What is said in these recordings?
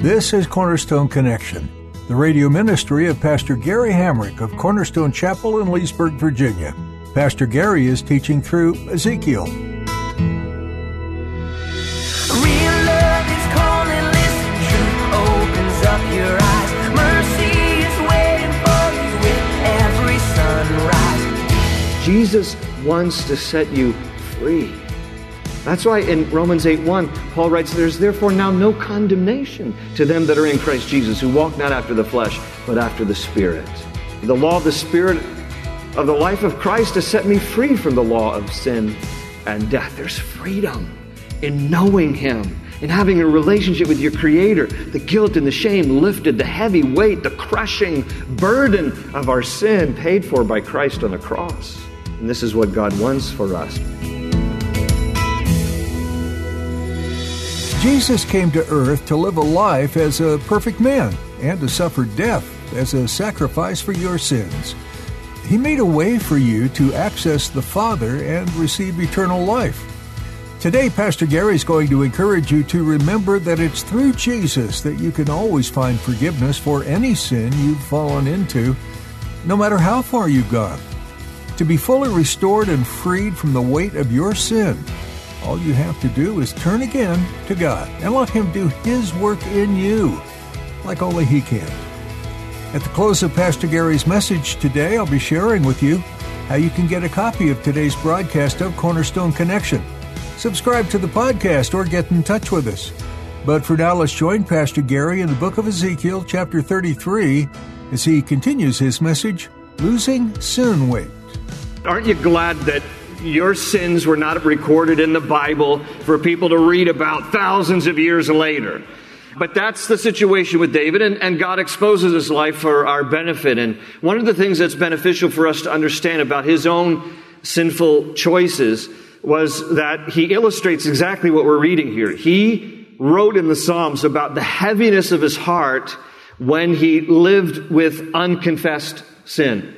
This is Cornerstone Connection, the radio ministry of Pastor Gary Hamrick of Cornerstone Chapel in Leesburg, Virginia. Pastor Gary is teaching through Ezekiel. Real love is calling, listen, truth opens up your eyes. Mercy is waiting for you with every sunrise. Jesus wants to set you free. That's why in Romans 8 1, Paul writes, There's therefore now no condemnation to them that are in Christ Jesus, who walk not after the flesh, but after the Spirit. The law of the Spirit of the life of Christ has set me free from the law of sin and death. There's freedom in knowing Him, in having a relationship with your Creator. The guilt and the shame lifted, the heavy weight, the crushing burden of our sin paid for by Christ on the cross. And this is what God wants for us. Jesus came to earth to live a life as a perfect man and to suffer death as a sacrifice for your sins. He made a way for you to access the Father and receive eternal life. Today, Pastor Gary is going to encourage you to remember that it's through Jesus that you can always find forgiveness for any sin you've fallen into, no matter how far you've gone. To be fully restored and freed from the weight of your sin, all you have to do is turn again to God and let Him do His work in you, like only He can. At the close of Pastor Gary's message today, I'll be sharing with you how you can get a copy of today's broadcast of Cornerstone Connection. Subscribe to the podcast or get in touch with us. But for now, let's join Pastor Gary in the book of Ezekiel, chapter 33, as he continues his message Losing Sin Weight. Aren't you glad that your sins were not recorded in the Bible for people to read about thousands of years later? But that's the situation with David, and, and, God exposes his life for our benefit. And one of the things that's beneficial for us to understand about his own sinful choices was that he illustrates exactly what we're reading here. He wrote in the Psalms about the heaviness of his heart when he lived with unconfessed sin.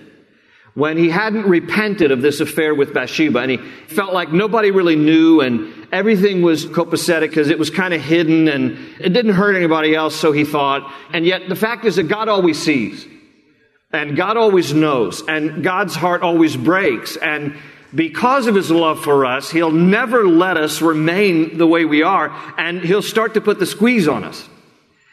When he hadn't repented of this affair with Bathsheba and he felt like nobody really knew and everything was copacetic because it was kind of hidden and it didn't hurt anybody else, so he thought. And yet the fact is that God always sees. And God always knows. And God's heart always breaks. And because of his love for us, he'll never let us remain the way we are, and he'll start to put the squeeze on us.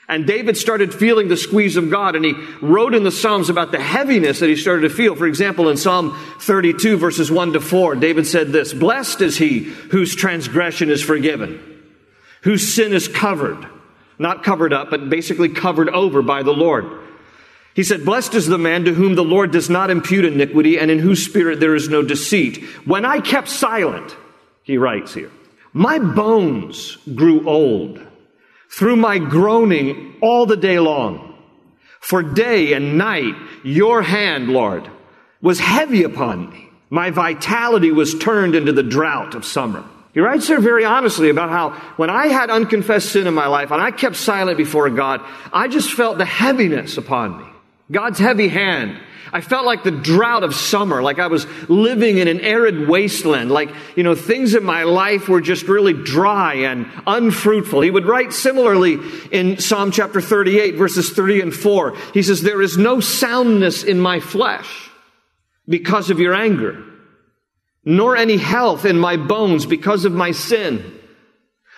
And David started feeling the squeeze of God, and he wrote in the Psalms about the heaviness that he started to feel. For example, in Psalm 32, verses 1 to 4, David said this Blessed is he whose transgression is forgiven, whose sin is covered. Not covered up, but basically covered over by the Lord. He said, Blessed is the man to whom the Lord does not impute iniquity and in whose spirit there is no deceit. When I kept silent, he writes here, my bones grew old through my groaning all the day long. For day and night, your hand, Lord, was heavy upon me. My vitality was turned into the drought of summer. He writes there very honestly about how when I had unconfessed sin in my life and I kept silent before God, I just felt the heaviness upon me. God's heavy hand. I felt like the drought of summer, like I was living in an arid wasteland, like, you know, things in my life were just really dry and unfruitful. He would write similarly in Psalm chapter 38, verses 3 and 4. He says, There is no soundness in my flesh because of your anger, nor any health in my bones because of my sin.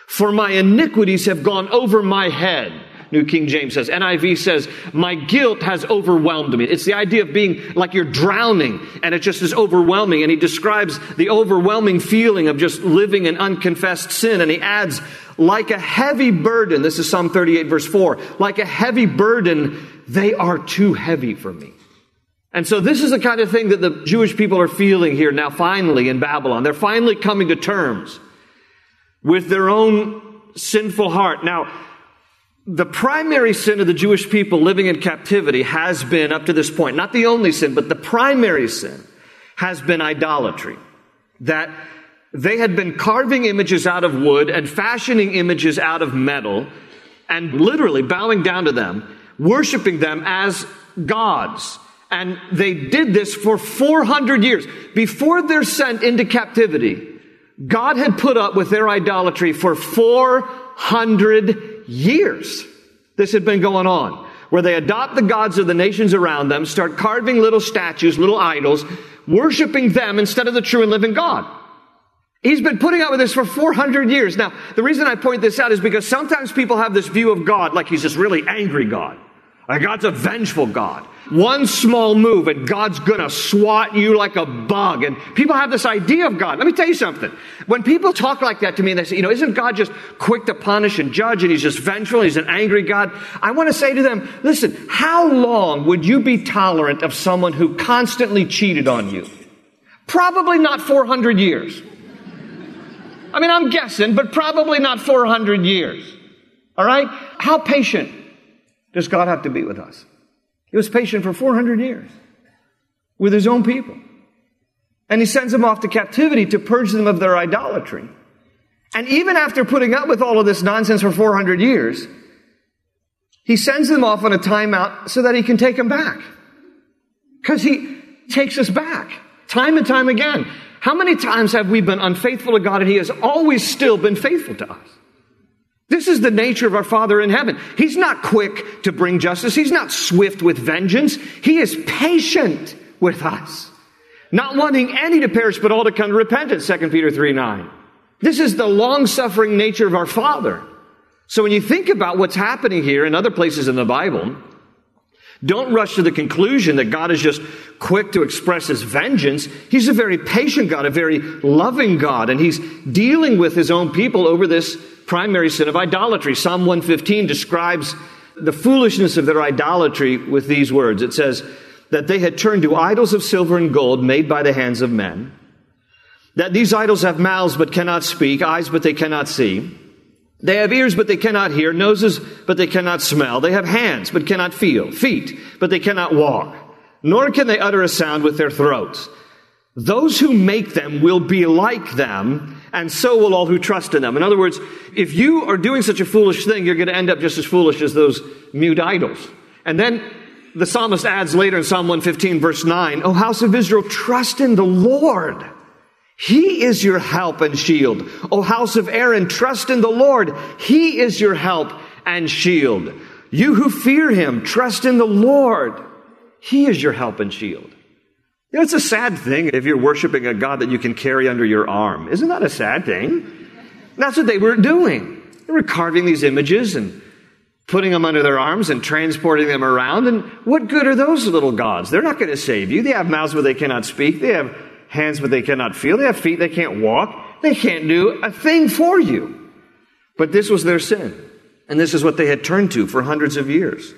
For my iniquities have gone over my head New King James says. NIV says, My guilt has overwhelmed me. It's the idea of being like you're drowning and it just is overwhelming. And he describes the overwhelming feeling of just living in unconfessed sin. And he adds, like a heavy burden, this is Psalm 38, verse 4, like a heavy burden, they are too heavy for me. And so this is the kind of thing that the Jewish people are feeling here now finally in Babylon. They're finally coming to terms with their own sinful heart. Now, The primary sin of the Jewish people living in captivity has been, up to this point, not the only sin, but the primary sin has been idolatry. That they had been carving images out of wood and fashioning images out of metal and literally bowing down to them, worshiping them as gods. And they did this for 400 years. Before they're sent into captivity, God had put up with their idolatry for 400 years. This had been going on. Where they adopt the gods of the nations around them, start carving little statues, little idols, worshiping them instead of the true and living God. He's been putting up with this for 400 years. Now, the reason I point this out is because sometimes people have this view of God like he's this really angry God. Like God's a vengeful God. One small move and God's gonna swat you like a bug. And people have this idea of God. Let me tell you something. When people talk like that to me and they say, you know, isn't God just quick to punish and judge and he's just vengeful, he's an angry God? I want to say to them, listen, how long would you be tolerant of someone who constantly cheated on you? Probably not 400 years. I mean, I'm guessing, but probably not 400 years. All right? How patient does God have to be with us? He was patient for 400 years with his own people. And he sends them off to captivity to purge them of their idolatry. And even after putting up with all of this nonsense for 400 years, he sends them off on a timeout so that he can take them back. Because he takes us back time and time again. How many times have we been unfaithful to God and he has always still been faithful to us? This is the nature of our Father in heaven. He's not quick to bring justice. He's not swift with vengeance. He is patient with us. Not wanting any to perish, but all to come to repentance, 2 Peter 3 9. This is the long suffering nature of our Father. So when you think about what's happening here in other places in the Bible, don't rush to the conclusion that God is just quick to express his vengeance. He's a very patient God, a very loving God, and he's dealing with his own people over this primary sin of idolatry. Psalm 115 describes the foolishness of their idolatry with these words. It says that they had turned to idols of silver and gold made by the hands of men, that these idols have mouths but cannot speak, eyes but they cannot see. They have ears, but they cannot hear, noses, but they cannot smell. They have hands, but cannot feel, feet, but they cannot walk, nor can they utter a sound with their throats. Those who make them will be like them, and so will all who trust in them. In other words, if you are doing such a foolish thing, you're going to end up just as foolish as those mute idols. And then the psalmist adds later in Psalm 115, verse 9, O house of Israel, trust in the Lord. He is your help and shield. O house of Aaron, trust in the Lord. He is your help and shield. You who fear him, trust in the Lord. He is your help and shield. You know, it's a sad thing if you're worshiping a God that you can carry under your arm. Isn't that a sad thing? That's what they were doing. They were carving these images and putting them under their arms and transporting them around. And what good are those little gods? They're not going to save you. They have mouths where they cannot speak. They have hands but they cannot feel. They have feet they can't walk. They can't do a thing for you. But this was their sin. And this is what they had turned to for hundreds of years.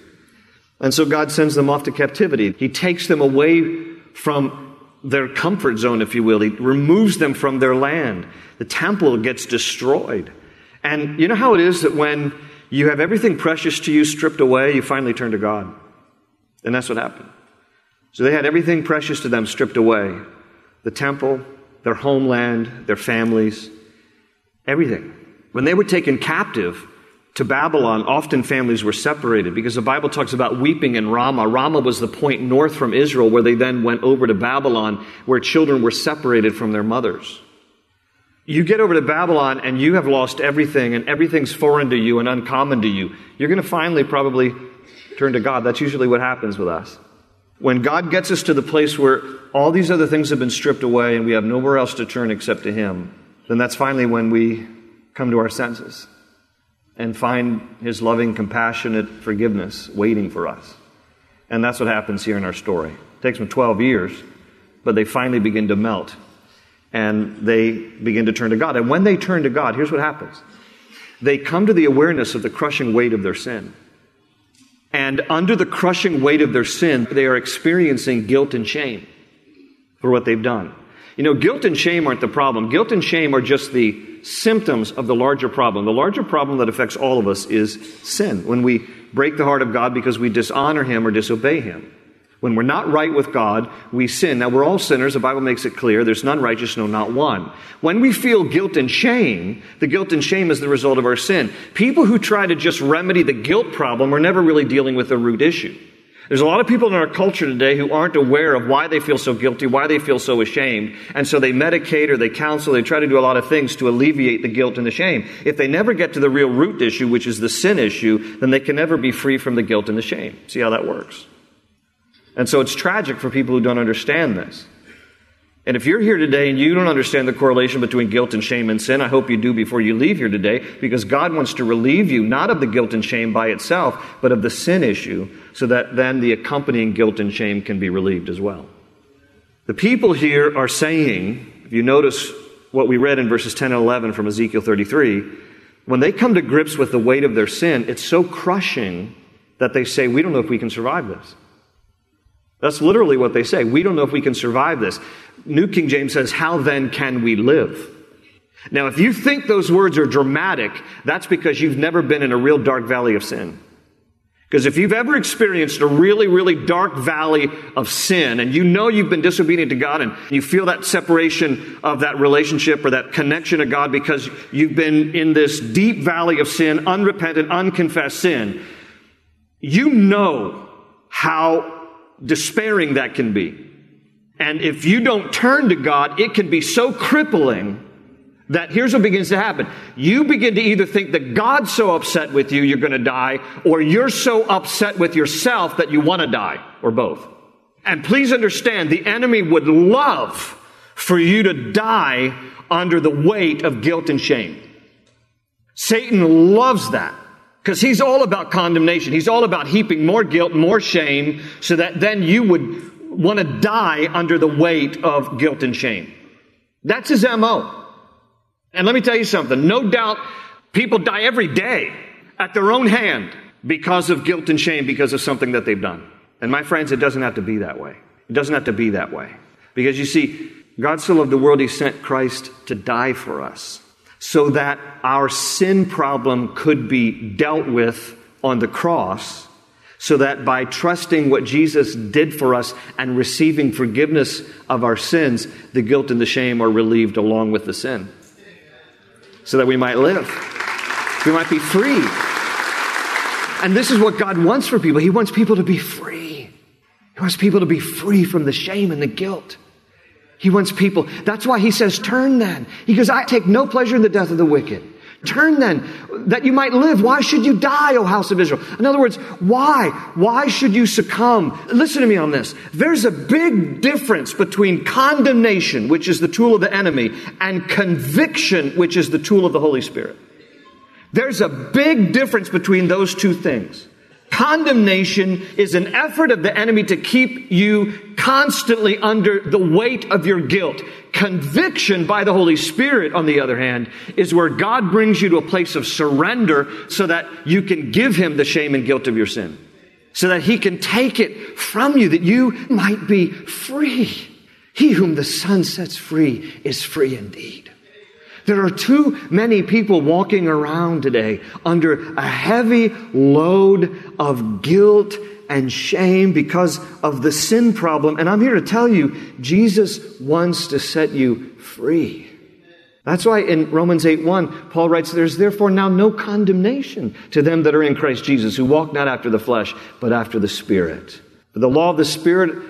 And so God sends them off to captivity. He takes them away from their comfort zone, if you will. He removes them from their land. The temple gets destroyed. And you know how it is that when you have everything precious to you stripped away, you finally turn to God. And that's what happened. So they had everything precious to them stripped away the temple, their homeland, their families, everything. When they were taken captive, to Babylon, often families were separated because the Bible talks about weeping in Ramah. Ramah was the point north from Israel where they then went over to Babylon, where children were separated from their mothers. You get over to Babylon and you have lost everything, and everything's foreign to you and uncommon to you. You're going to finally probably turn to God. That's usually what happens with us. When God gets us to the place where all these other things have been stripped away and we have nowhere else to turn except to Him, then that's finally when we come to our senses and find his loving, compassionate forgiveness waiting for us. And that's what happens here in our story. It takes them 12 years, but they finally begin to melt and they begin to turn to God. And when they turn to God, here's what happens they come to the awareness of the crushing weight of their sin. And under the crushing weight of their sin, they are experiencing guilt and shame for what they've done. You know, guilt and shame aren't the problem. Guilt and shame are just the symptoms of the larger problem. The larger problem that affects all of us is sin. When we break the heart of God because we dishonor Him or disobey Him. When we're not right with God, we sin. Now, we're all sinners. The Bible makes it clear. There's none righteous, no, not one. When we feel guilt and shame, the guilt and shame is the result of our sin. People who try to just remedy the guilt problem are never really dealing with the root issue. There's a lot of people in our culture today who aren't aware of why they feel so guilty, why they feel so ashamed, and so they medicate or they counsel, they try to do a lot of things to alleviate the guilt and the shame. If they never get to the real root issue, which is the sin issue, then they can never be free from the guilt and the shame. See how that works? And so it's tragic for people who don't understand this. And if you're here today and you don't understand the correlation between guilt and shame and sin, I hope you do before you leave here today, because God wants to relieve you not of the guilt and shame by itself, but of the sin issue, so that then the accompanying guilt and shame can be relieved as well. The people here are saying, if you notice what we read in verses 10 and 11 from Ezekiel 33, when they come to grips with the weight of their sin, it's so crushing that they say, We don't know if we can survive this. That's literally what they say. We don't know if we can survive this. New King James says, How then can we live? Now, if you think those words are dramatic, that's because you've never been in a real dark valley of sin. Because if you've ever experienced a really, really dark valley of sin and you know you've been disobedient to God and you feel that separation of that relationship or that connection to God because you've been in this deep valley of sin, unrepentant, unconfessed sin, you know how despairing that can be. And if you don't turn to God, it can be so crippling that here's what begins to happen. You begin to either think that God's so upset with you, you're going to die, or you're so upset with yourself that you want to die, or both. And please understand, the enemy would love for you to die under the weight of guilt and shame. Satan loves that. Because he's all about condemnation. He's all about heaping more guilt, more shame, so that then you would want to die under the weight of guilt and shame. That's his MO. And let me tell you something. No doubt people die every day at their own hand because of guilt and shame because of something that they've done. And my friends, it doesn't have to be that way. It doesn't have to be that way. Because you see, God so loved the world, He sent Christ to die for us so that our sin problem could be dealt with on the cross, so that by trusting what Jesus did for us and receiving forgiveness of our sins, the guilt and the shame are relieved along with the sin. So that we might live, we might be free. And this is what God wants for people. He wants people to be free. He wants people to be free from the shame and the guilt. He wants people. That's why he says, turn then. He goes, I take no pleasure in the death of the wicked. Turn then, that you might live. Why should you die, O house of Israel? In other words, why? Why should you succumb? Listen to me on this. There's a big difference between condemnation, which is the tool of the enemy, and conviction, which is the tool of the Holy Spirit. There's a big difference between those two things. Condemnation is an effort of the enemy to keep you constantly under the weight of your guilt. Conviction by the Holy Spirit, on the other hand, is where God brings you to a place of surrender so that you can give Him the shame and guilt of your sin. So that He can take it from you, that you might be free. He whom the Son sets free is free indeed. There are too many people walking around today under a heavy load of guilt and shame because of the sin problem. And I'm here to tell you, Jesus wants to set you free. That's why in Romans 8 1, Paul writes, There's therefore now no condemnation to them that are in Christ Jesus, who walk not after the flesh, but after the Spirit. For the law of the Spirit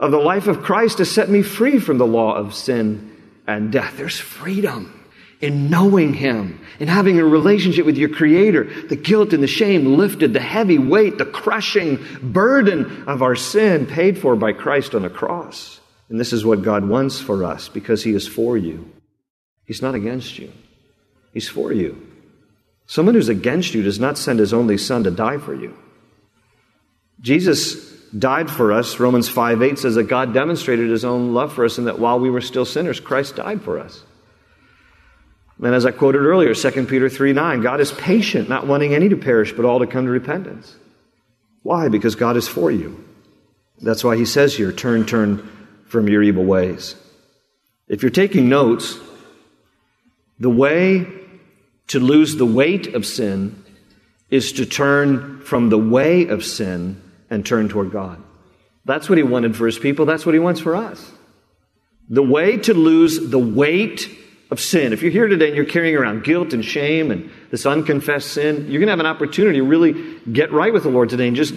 of the life of Christ has set me free from the law of sin and death. There's freedom in knowing Him, in having a relationship with your Creator, the guilt and the shame lifted, the heavy weight, the crushing burden of our sin paid for by Christ on the cross. And this is what God wants for us because He is for you. He's not against you, He's for you. Someone who's against you does not send His only Son to die for you. Jesus died for us. Romans 5 8 says that God demonstrated His own love for us and that while we were still sinners, Christ died for us. And as I quoted earlier, 2 Peter 3 9, God is patient, not wanting any to perish, but all to come to repentance. Why? Because God is for you. That's why he says here, turn, turn from your evil ways. If you're taking notes, The way to lose the weight of sin is to turn from the way of sin and turn toward God. That's what he wanted for his people. That's what he wants for us. The way to lose the weight of sin. If you're here today and you're carrying around guilt and shame and this unconfessed sin, you're going to have an opportunity to really get right with the Lord today and just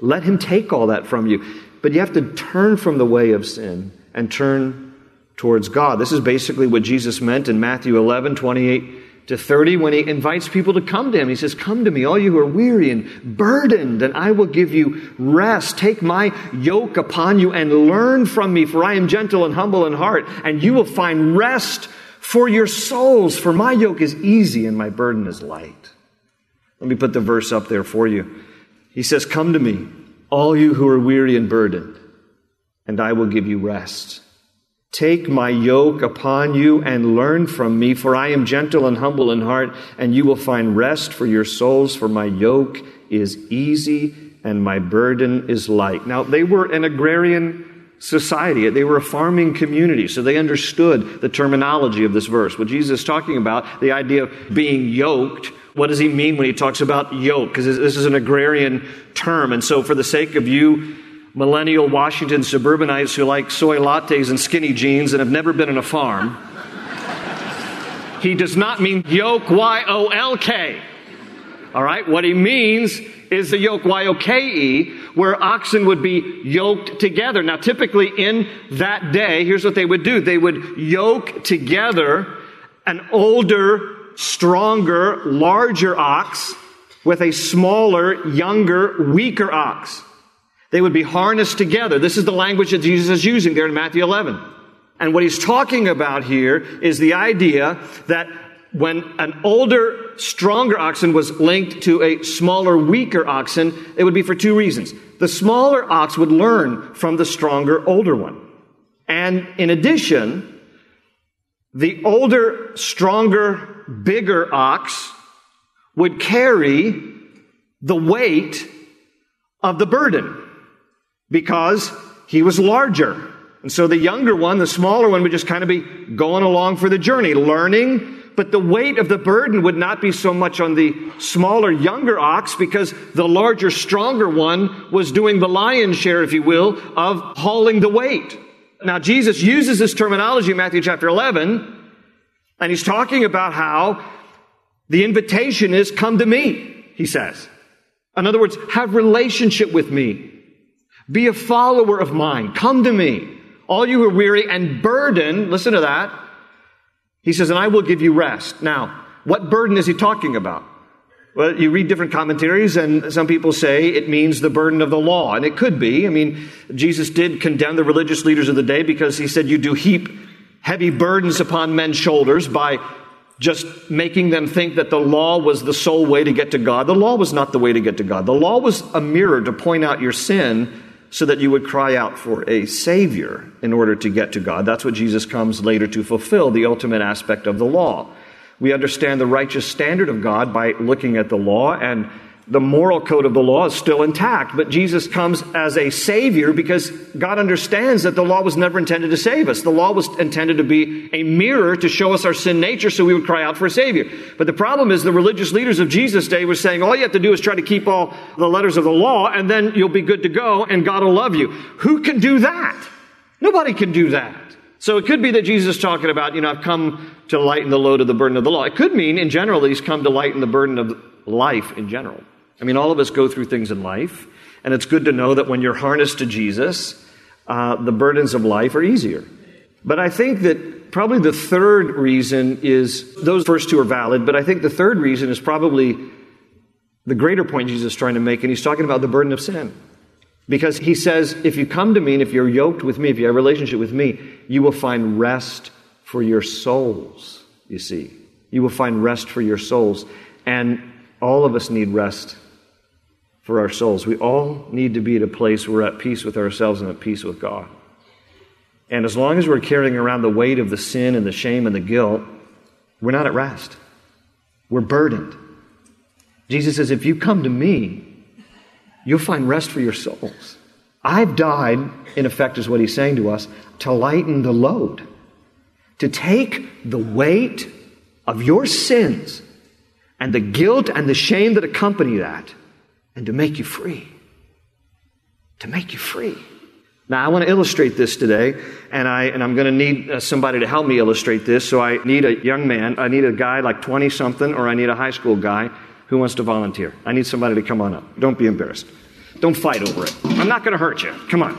let him take all that from you. But you have to turn from the way of sin and turn towards God. This is basically what Jesus meant in Matthew 11, 28 to 30 when he invites people to come to him. He says, Come to me, all you who are weary and burdened, and I will give you rest. Take my yoke upon you and learn from me, for I am gentle and humble in heart, and you will find rest for your souls. For my yoke is easy and my burden is light. Let me put the verse up there for you. He says, Come to me, all you who are weary and burdened, and I will give you rest. Take my yoke upon you and learn from me, for I am gentle and humble in heart, and you will find rest for your souls, for my yoke is easy and my burden is light. Now, they were an agrarian society. They were a farming community, so they understood the terminology of this verse. What Jesus is talking about, the idea of being yoked, what does he mean when he talks about yoke? Because this is an agrarian term. And so, for the sake of you, millennial Washington suburbanites who like soy lattes and skinny jeans and have never been on a farm, he does not mean yoke, Y O L K. All right? What he means is the yoke, Y O K E, where oxen would be yoked together. Now, typically in that day, here's what they would do they would yoke together an older, stronger, larger ox with a smaller, younger, weaker ox. They would be harnessed together. This is the language that Jesus is using there in Matthew 11. And what he's talking about here is the idea that when an older, stronger oxen was linked to a smaller, weaker oxen, it would be for two reasons. The smaller ox would learn from the stronger, older one. And in addition, the older, stronger, bigger ox would carry the weight of the burden because he was larger. And so the younger one, the smaller one, would just kind of be going along for the journey, learning, but the weight of the burden would not be so much on the smaller, younger ox because the larger, stronger one was doing the lion's share, if you will, of hauling the weight. Now, Jesus uses this terminology in Matthew chapter 11, and he's talking about how the invitation is come to me, he says. In other words, have relationship with me. Be a follower of mine. Come to me. All you who are weary and burdened, listen to that. He says, and I will give you rest. Now, what burden is he talking about? Well, you read different commentaries, and some people say it means the burden of the law. And it could be. I mean, Jesus did condemn the religious leaders of the day because he said, You do heap heavy burdens upon men's shoulders by just making them think that the law was the sole way to get to God. The law was not the way to get to God. The law was a mirror to point out your sin so that you would cry out for a Savior in order to get to God. That's what Jesus comes later to fulfill, the ultimate aspect of the law. We understand the righteous standard of God by looking at the law, and the moral code of the law is still intact. But Jesus comes as a Savior because God understands that the law was never intended to save us. The law was intended to be a mirror to show us our sin nature so we would cry out for a Savior. But the problem is the religious leaders of Jesus' day were saying, all you have to do is try to keep all the letters of the law, and then you'll be good to go, and God will love you. Who can do that? Nobody can do that. So it could be that Jesus is talking about, you know, I've come to lighten the load of the burden of the law. It could mean, in general, he's come to lighten the burden of life in general. I mean, all of us go through things in life, and it's good to know that when you're harnessed to Jesus, uh, the burdens of life are easier. But I think that probably the third reason is those first two are valid, but I think the third reason is probably the greater point Jesus is trying to make, and he's talking about the burden of sin. Because he says, if you come to me and if you're yoked with me, if you have a relationship with me, you will find rest for your souls, you see. You will find rest for your souls. And all of us need rest for our souls. We all need to be at a place where we're at peace with ourselves and at peace with God. And as long as we're carrying around the weight of the sin and the shame and the guilt, we're not at rest. We're burdened. Jesus says, if you come to me, you'll find rest for your souls. I've died, in effect, is what he's saying to us, to lighten the load, to take the weight of your sins and the guilt and the shame that accompany that, and to make you free. To make you free. Now, I want to illustrate this today, and, I, and I'm going to need uh, somebody to help me illustrate this. So, I need a young man, I need a guy like 20 something, or I need a high school guy who wants to volunteer. I need somebody to come on up. Don't be embarrassed. Don't fight over it. I'm not going to hurt you. Come on.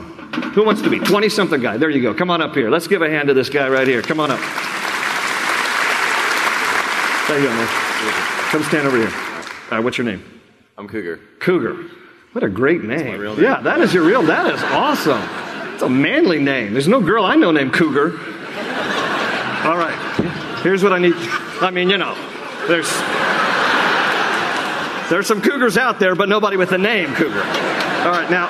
Who wants to be? 20 something guy. There you go. Come on up here. Let's give a hand to this guy right here. Come on up. There you go, man. Come stand over here. Right, what's your name? I'm Cougar. Cougar. What a great name. real name. Yeah, that is your real. That is awesome. It's a manly name. There's no girl I know named Cougar. All right. Here's what I need. I mean, you know, there's there's some cougars out there, but nobody with the name Cougar. All right, now.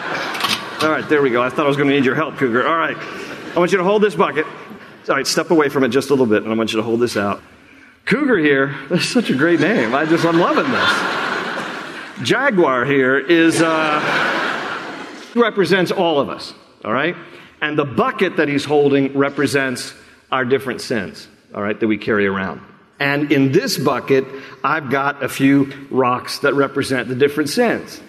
All right, there we go. I thought I was going to need your help, Cougar. All right. I want you to hold this bucket. All right, step away from it just a little bit, and I want you to hold this out. Cougar here, that's such a great name. I just, I'm loving this. Jaguar here is, uh, represents all of us, all right? And the bucket that he's holding represents our different sins, all right, that we carry around. And in this bucket, I've got a few rocks that represent the different sins,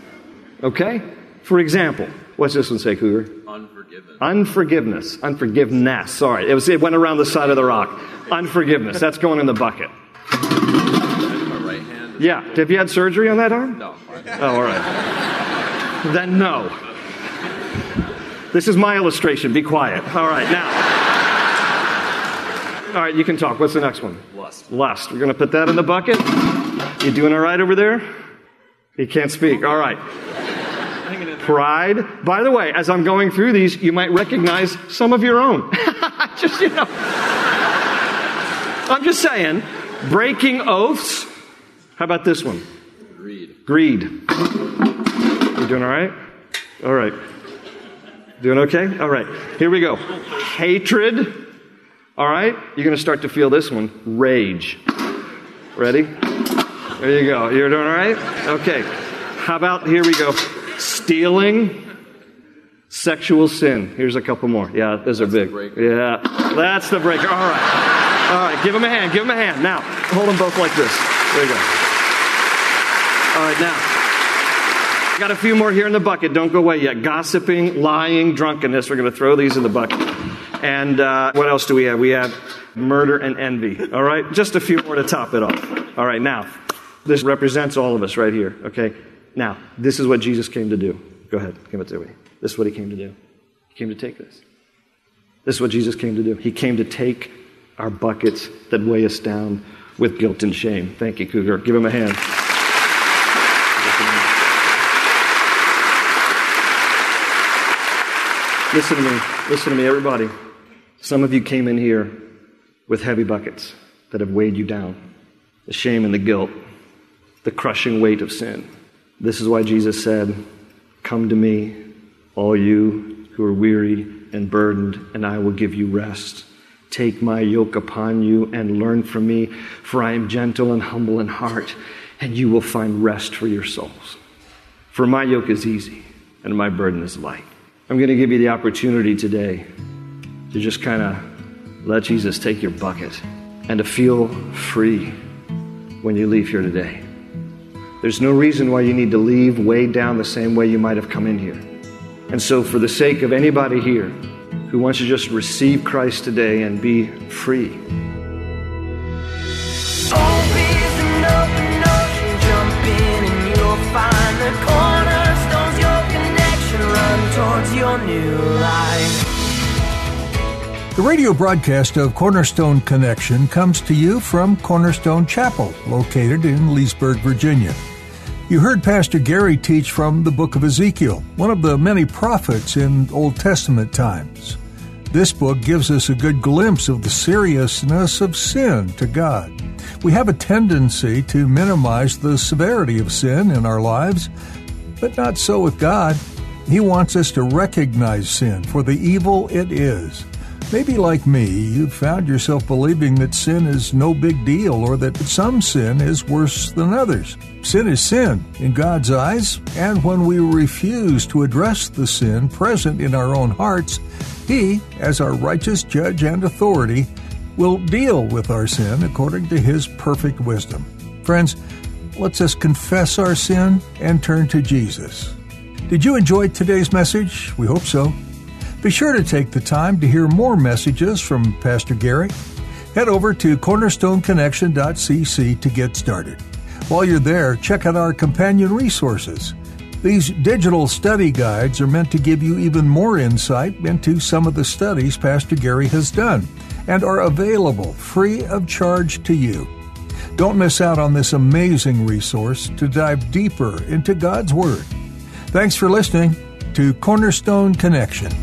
okay? For example, what's this one say, Cougar? Unforgiven. Unforgiveness. Unforgiveness. Sorry. It, was, it went around the side of the rock. Unforgiveness. That's going in the bucket. My right hand. Yeah. Have you had surgery on that arm? No. Oh, all right. then no. This is my illustration. Be quiet. All right. Now. All right, you can talk. What's the next one? Lust. Lust. We're going to put that in the bucket. You doing all right over there? He can't speak. All right. Pride. By the way, as I'm going through these, you might recognize some of your own. just, you know. I'm just saying. Breaking oaths. How about this one? Greed. Greed. You doing all right? All right. Doing okay? All right. Here we go. Hatred. All right. You're going to start to feel this one. Rage. Ready? There you go. You're doing all right? Okay. How about here we go. Stealing. Sexual sin. Here's a couple more. Yeah, those are big. Yeah, that's the breaker. All right. All right. Give him a hand. Give him a hand. Now, hold them both like this. There you go. All right, now. Got a few more here in the bucket. Don't go away yet. Gossiping, lying, drunkenness. We're going to throw these in the bucket. And uh, what else do we have? We have murder and envy. All right? Just a few more to top it off. All right, now. This represents all of us right here. Okay? Now, this is what Jesus came to do. Go ahead. Give it to me. This is what he came to do. He came to take this. This is what Jesus came to do. He came to take our buckets that weigh us down with guilt and shame. Thank you, Cougar. Give him a hand. Listen to me. Listen to me, everybody. Some of you came in here with heavy buckets that have weighed you down the shame and the guilt, the crushing weight of sin. This is why Jesus said, Come to me, all you who are weary and burdened, and I will give you rest. Take my yoke upon you and learn from me, for I am gentle and humble in heart, and you will find rest for your souls. For my yoke is easy and my burden is light. I'm going to give you the opportunity today to just kind of let Jesus take your bucket and to feel free when you leave here today. There's no reason why you need to leave weighed down the same way you might have come in here. And so, for the sake of anybody here who wants to just receive Christ today and be free, find the cornerstones, your connection, run towards your new life. The radio broadcast of Cornerstone Connection comes to you from Cornerstone Chapel, located in Leesburg, Virginia. You heard Pastor Gary teach from the book of Ezekiel, one of the many prophets in Old Testament times. This book gives us a good glimpse of the seriousness of sin to God. We have a tendency to minimize the severity of sin in our lives, but not so with God. He wants us to recognize sin for the evil it is. Maybe like me, you've found yourself believing that sin is no big deal or that some sin is worse than others. Sin is sin in God's eyes, and when we refuse to address the sin present in our own hearts, He, as our righteous judge and authority, will deal with our sin according to His perfect wisdom. Friends, let's us confess our sin and turn to Jesus. Did you enjoy today's message? We hope so. Be sure to take the time to hear more messages from Pastor Gary. Head over to cornerstoneconnection.cc to get started. While you're there, check out our companion resources. These digital study guides are meant to give you even more insight into some of the studies Pastor Gary has done and are available free of charge to you. Don't miss out on this amazing resource to dive deeper into God's Word. Thanks for listening to Cornerstone Connection.